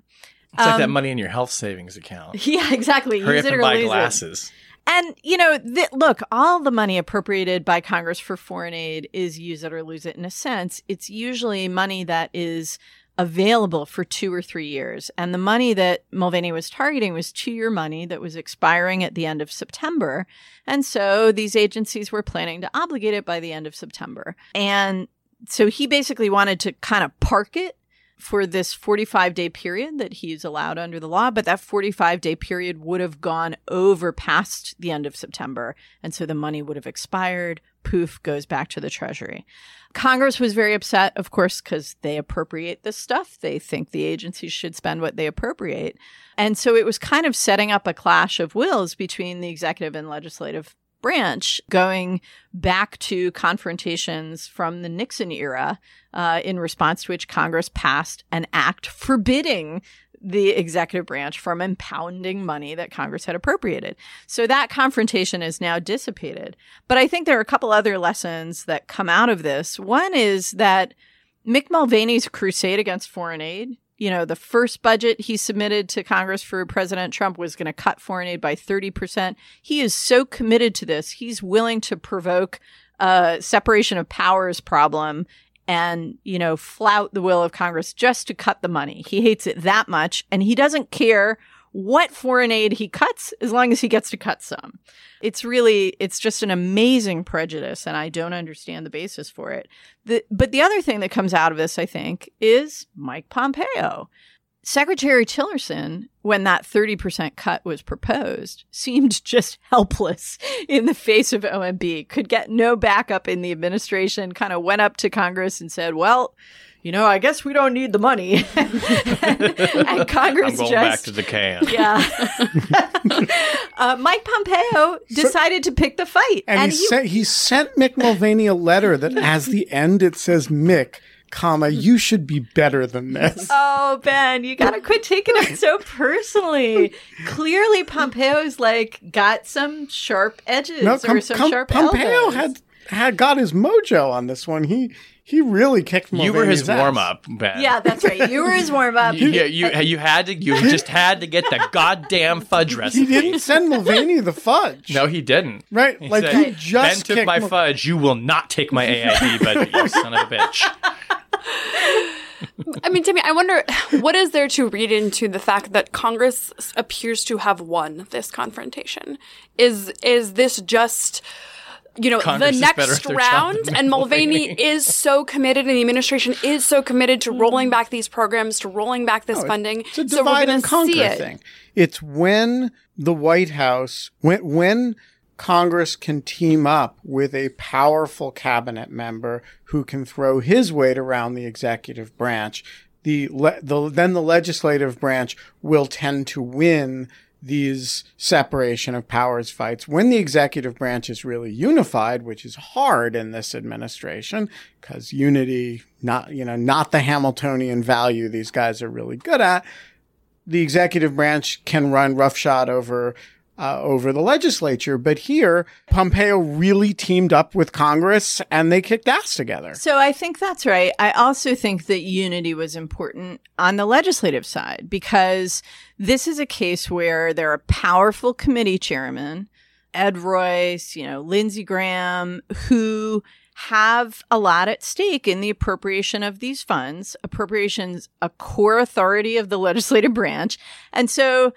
It's like that Um, money in your health savings account. Yeah, exactly. Hurry Use up it and or buy lose it. And, you know, th- look, all the money appropriated by Congress for foreign aid is use it or lose it in a sense. It's usually money that is available for two or three years. And the money that Mulvaney was targeting was two year money that was expiring at the end of September. And so these agencies were planning to obligate it by the end of September. And so he basically wanted to kind of park it for this 45 day period that he's allowed under the law, but that 45 day period would have gone over past the end of September. And so the money would have expired. Poof goes back to the Treasury. Congress was very upset, of course, because they appropriate this stuff. They think the agencies should spend what they appropriate. And so it was kind of setting up a clash of wills between the executive and legislative branch going back to confrontations from the Nixon era, uh, in response to which Congress passed an act forbidding the executive branch from impounding money that Congress had appropriated. So that confrontation is now dissipated. But I think there are a couple other lessons that come out of this. One is that Mick Mulvaney's crusade against foreign aid you know, the first budget he submitted to Congress for President Trump was going to cut foreign aid by 30%. He is so committed to this. He's willing to provoke a separation of powers problem and, you know, flout the will of Congress just to cut the money. He hates it that much and he doesn't care what foreign aid he cuts as long as he gets to cut some. It's really, it's just an amazing prejudice, and I don't understand the basis for it. The, but the other thing that comes out of this, I think, is Mike Pompeo. Secretary Tillerson, when that 30% cut was proposed, seemed just helpless in the face of OMB, could get no backup in the administration, kind of went up to Congress and said, well, you know, I guess we don't need the money. and, and Congress I'm going just back to the can. yeah. uh, Mike Pompeo decided to pick the fight, And, and, he, he, sent he sent Mick Mulvaney a letter that, as the end, it says, "Mick, comma, you should be better than this." Oh, Ben, you gotta quit taking it so personally. Clearly, Pompeo's like got some sharp edges no, or some Com- sharp Pompeo elbows. had had got his mojo on this one. He he really kicked. You were his Mulvaney's warm up, Ben. Yeah, that's right. You were his warm up. You, you, you, you had to. You just had to get the goddamn fudge recipe. He didn't send Mulvaney the fudge. No, he didn't. Right, He like, said, he Ben just took my Mul- fudge. You will not take my AID, but you son of a bitch. I mean, Timmy, I wonder what is there to read into the fact that Congress appears to have won this confrontation? Is is this just you know Congress the next at their job round and Mulvaney Mulvaney. is so committed and the administration is so committed to rolling back these programs to rolling back this oh, funding It's a so we're divide going and to conquer see it thing. It's when the White House, when when Congress can team up with a powerful cabinet member who can throw his weight around the executive branch. The, le- the then the legislative branch will tend to win these separation of powers fights when the executive branch is really unified, which is hard in this administration because unity, not, you know, not the Hamiltonian value these guys are really good at. The executive branch can run roughshod over uh, over the legislature, but here Pompeo really teamed up with Congress and they kicked ass together. So I think that's right. I also think that unity was important on the legislative side because this is a case where there are powerful committee chairmen, Ed Royce, you know, Lindsey Graham, who have a lot at stake in the appropriation of these funds. Appropriations, a core authority of the legislative branch. And so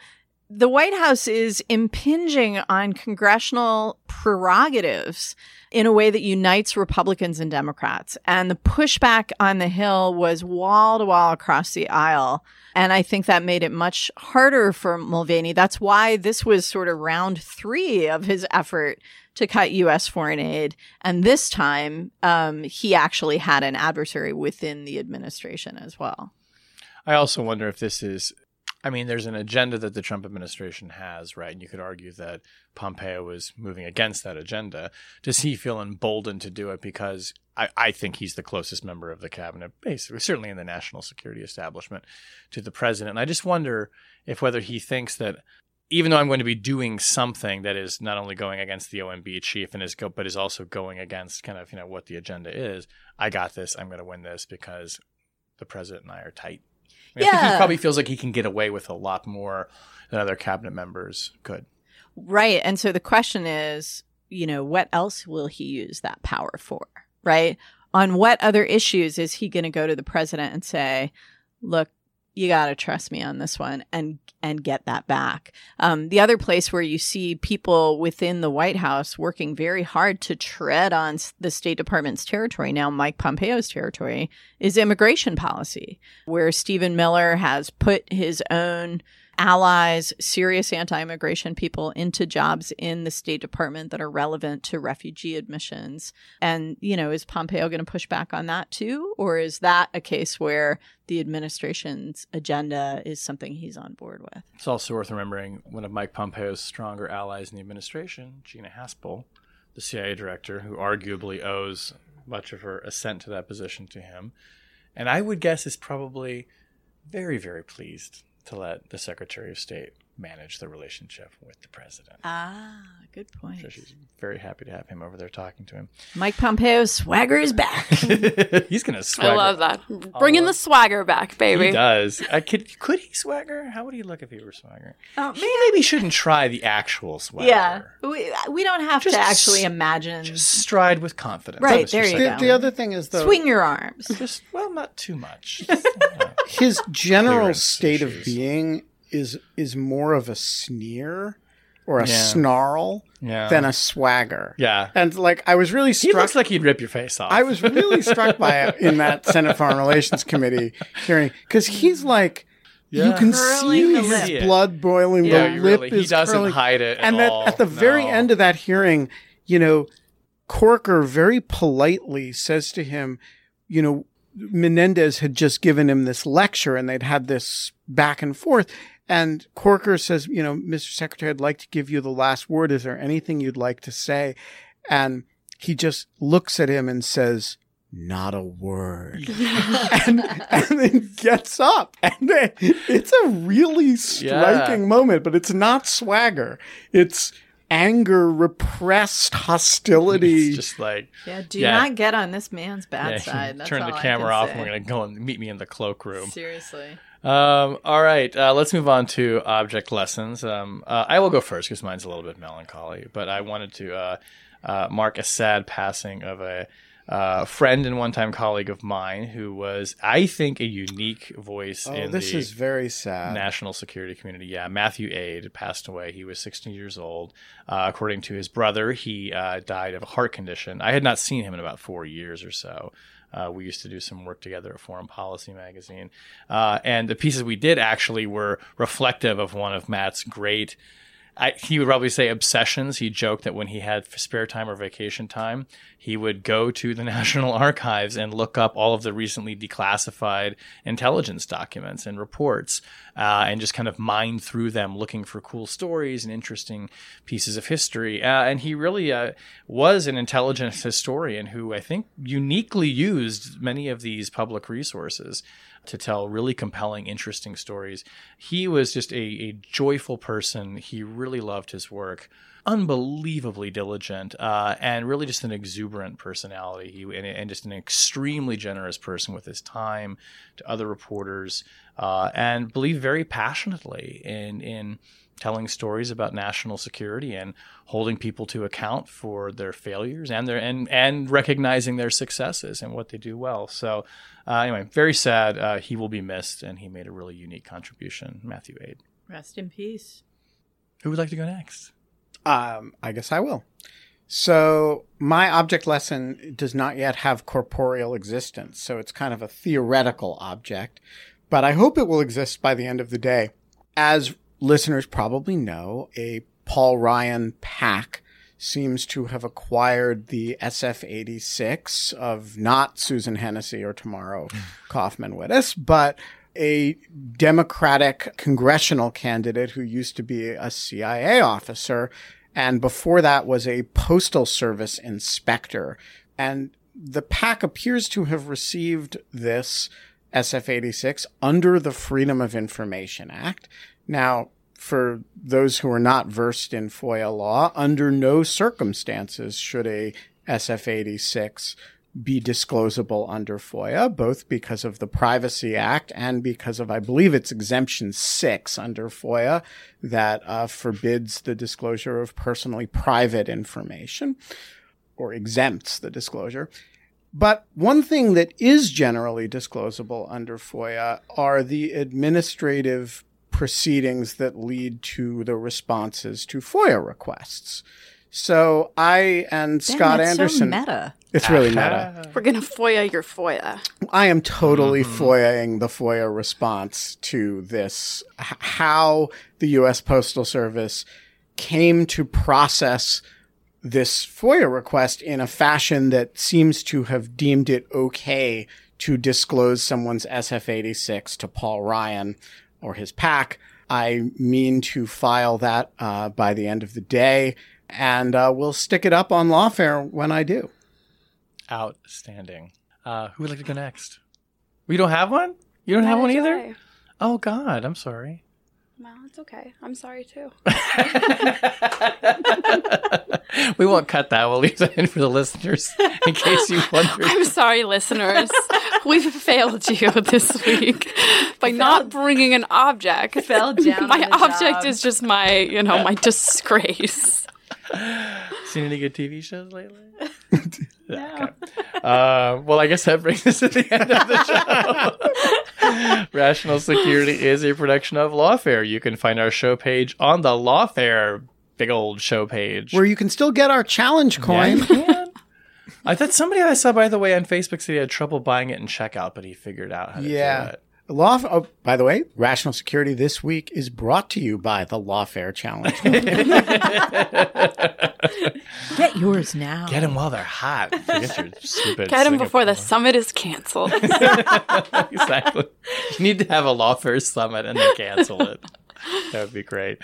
the White House is impinging on congressional prerogatives in a way that unites Republicans and Democrats. And the pushback on the Hill was wall to wall across the aisle. And I think that made it much harder for Mulvaney. That's why this was sort of round three of his effort to cut U.S. foreign aid. And this time, um, he actually had an adversary within the administration as well. I also wonder if this is. I mean, there's an agenda that the Trump administration has, right? And you could argue that Pompeo is moving against that agenda. Does he feel emboldened to do it because I, I think he's the closest member of the cabinet, basically, certainly in the national security establishment, to the president? And I just wonder if whether he thinks that even though I'm going to be doing something that is not only going against the OMB chief and is go, but is also going against kind of you know what the agenda is, I got this. I'm going to win this because the president and I are tight. I, mean, I think Yeah. he probably feels like he can get away with a lot more than other cabinet members could. Right. And so the question is, you know, what else will he use that power for? Right. On what other issues is he going to go to the president and say, look, you got to trust me on this one and and get that back. Um, the other place where you see people within the White House working very hard to tread on the State Department's territory now, Mike Pompeo's territory, is immigration policy, where Stephen Miller has put his own allies, serious anti immigration people into jobs in the State Department that are relevant to refugee admissions. And, you know, is Pompeo going to push back on that too? Or is that a case where the administration's agenda is something he's on board with? It's also worth remembering one of Mike Pompeo's stronger allies in the administration, Gina Haspel, the CIA director, who arguably owes much of her ascent to that position to him. And I would guess is probably very, very pleased to let the Secretary of State manage the relationship with the president. Ah, good point. So she's very happy to have him over there talking to him. Mike Pompeo's swagger is back. He's gonna swagger. I love that. Bringing the swagger back, baby. He does. I could could he swagger? How would he look if he were swagger? Oh, he maybe shouldn't try the actual swagger. yeah, we, we don't have Just to actually s- imagine. Just stride with confidence. Right, Mr. there you The, go. the other thing is though Swing your arms. Just well, not too much. His general Clearance state of being is is more of a sneer or a Yeah. snarl Yeah. than a swagger. Yeah. And like I was really He struck looks like he'd rip your face off. I was really struck by it in that Senate Foreign Relations Committee hearing because he's like, you can Curling see his lip. blood boiling. Yeah, the lip really- he doesn't curling. hide it at and that all. at the very end of that hearing, you know, Corker very politely says to him, you know, Menendez had just given him this lecture and they'd had this back and forth. And Corker says, you know, Mr. Secretary, I'd like to give you the last word. Is there anything you'd like to say? And he just looks at him and says, not a word. and, and then gets up. And then it's a really striking Yeah. moment, but it's not swagger. It's anger, repressed hostility. It's just like Yeah, do Yeah. not get on this man's bad yeah, side. That's turn all the I camera can off. say. and We're gonna go and meet me in the cloakroom. Seriously. Um, all right, uh, let's move on to object lessons. Um, uh, I will go first because mine's a little bit melancholy, but I wanted to uh, uh, mark a sad passing of a uh, friend and one-time colleague of mine who was, I think, a unique voice oh, in this the is very sad. national security community. Yeah, Matthew Aid passed away. He was 16 years old. Uh, according to his brother, he uh, died of a heart condition. I had not seen him in about four years or so. Uh, we used to do some work together at Foreign Policy magazine, uh, and the pieces we did actually were reflective of one of Matt's great. I, he would probably say obsessions. He joked that when he had spare time or vacation time, he would go to the National Archives and look up all of the recently declassified intelligence documents and reports uh, and just kind of mine through them looking for cool stories and interesting pieces of history. Uh, and he really uh, was an intelligence historian who I think uniquely used many of these public resources to tell really compelling, interesting stories. He was just a, a joyful person. He really loved his work. Unbelievably diligent, uh, and really just an exuberant personality. He and, and just an extremely generous person with his time to other reporters, uh, and believed very passionately in in telling stories about national security and holding people to account for their failures and their and and recognizing their successes and what they do well. So uh, anyway, very sad. Uh, he will be missed, and he made a really unique contribution. Matthew Aid. Rest in peace. Who would like to go next? Um, I guess I will. So my object lesson does not yet have corporeal existence, so it's kind of a theoretical object, but I hope it will exist by the end of the day. As listeners probably know, a Paul Ryan PAC seems to have acquired the SF-86 of not Susan Hennessy or Tamara Cofman Wittes, but a Democratic congressional candidate who used to be a CIA officer, and before that was a Postal Service inspector. And the PAC appears to have received this SF 86 under the Freedom of Information Act. Now, for those who are not versed in FOIA law, under no circumstances should a SF 86 be disclosable under FOIA, both because of the Privacy Act and because of, I believe it's exemption six under FOIA that uh, forbids the disclosure of personally private information or exempts the disclosure. But one thing that is generally disclosable under FOIA are the administrative proceedings that lead to the responses to FOIA requests. So I and Damn, Scott Anderson. So meta. It's really meta. We're gonna FOIA your FOIA. I am totally FOIAing the FOIA response to this. H- how the U.S. Postal Service came to process this FOIA request in a fashion that seems to have deemed it okay to disclose someone's SF86 to Paul Ryan or his PAC. I mean to file that uh, by the end of the day, and uh, we'll stick it up on Lawfare when I do. Outstanding. Uh, who would like to go next? We don't have one. You don't have one either. Oh God, I'm sorry. Well, it's okay. I'm sorry too. we won't cut that. We'll leave that in for the listeners in case you wonder. I'm sorry, listeners. We've failed you this week by not bringing an object. Fell down My the object job. is just my, you know, my disgrace. Seen any good TV shows lately? No. Uh, well, I guess that brings us to the end of the show. Rational Security is a production of Lawfare. You can find our show page on the Lawfare big old show page. Where you can still get our challenge Yeah, coin. can. I thought somebody I saw, by the way, on Facebook said he had trouble buying it in checkout, but he figured out how to do Yeah. It. Law. Oh, by the way, Rational Security this week is brought to you by the Lawfare Challenge. Get yours now. Get them while they're hot. Forget your stupid Get them before the summit is canceled. exactly. You need to have a Lawfare summit and then cancel it. That would be great.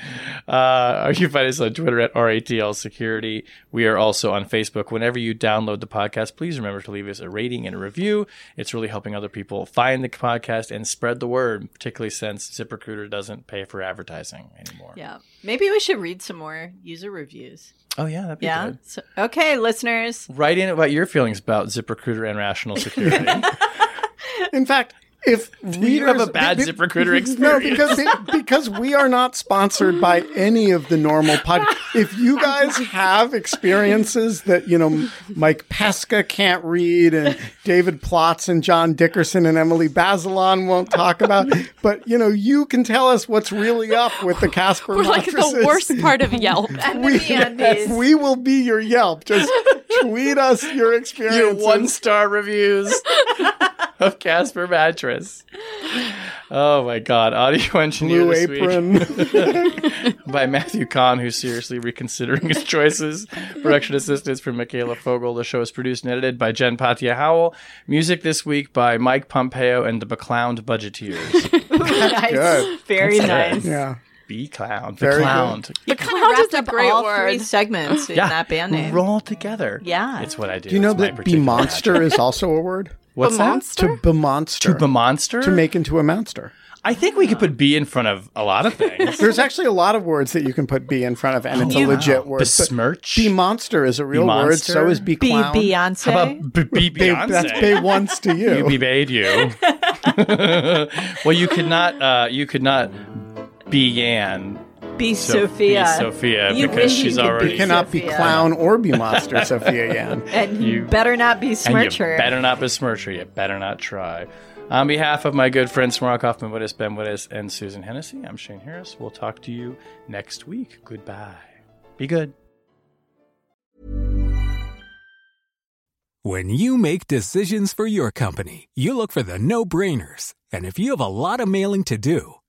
Uh, you can find us on Twitter at RATL Security. We are also on Facebook. Whenever you download the podcast, please remember to leave us a rating and a review. It's really helping other people find the podcast and spread the word, particularly since ZipRecruiter doesn't pay for advertising anymore. Yeah. Maybe we should read some more user reviews. Oh, yeah, that'd be Yeah. good. So, okay, listeners. Write in about your feelings about ZipRecruiter and Rational Security. In fact, if you have a bad be- ZipRecruiter experience? No, because because we are not sponsored by any of the normal pod. If you guys have experiences that you know Mike Pesca can't read and David Plotz and John Dickerson and Emily Bazelon won't talk about, but you know you can tell us what's really up with the Casper We're like the worst part of Yelp. And We, the Andes. we will be your Yelp. Just tweet us your your one star reviews of Casper mattress. Oh my god, audio engineer blue this week apron. by Matthew Kahn, who's seriously reconsidering his choices. Production assistance from Michaela Fogel. The show is produced and edited by Jen Patja Howell. Music this week by Mike Pompeo and the Beclowned Budgeteers. nice. Good. Very That's nice. it. yeah. Be clowned. Very good. Beclowned. You Clown kind of is wrapped a up great all word. three segments in Yeah. that band name. Roll together. Yeah. It's what I do. Do you know It's that be monster is also a word? What's A that? monster? To be monster. To be monster? to make into a monster. I think we could put B in front of a lot of things. There's actually a lot of words that you can put "be" in front of, and it's a wow. legit word. But Besmirch? Be monster is a real word. monster? So is be Be clown. Beyonce. How about B- B- Be- Beyonce? that's be once to you. You be bade you. well, you could not. Uh, you could not be Yan. Be So- Sophia. Be Sophia You because wish she's could be already. You cannot be Sophia. clown or be monster, Sophia Yan. and you You- better not be and smirch you better not besmirch her. You better not try. On behalf of my good friends Mark Hoffman Wittes, Ben Wittes, and Susan Hennessy, I'm Shane Harris. We'll talk to you next week. Goodbye. Be good. When you make decisions for your company, you look for the no brainers. And if you have a lot of mailing to do,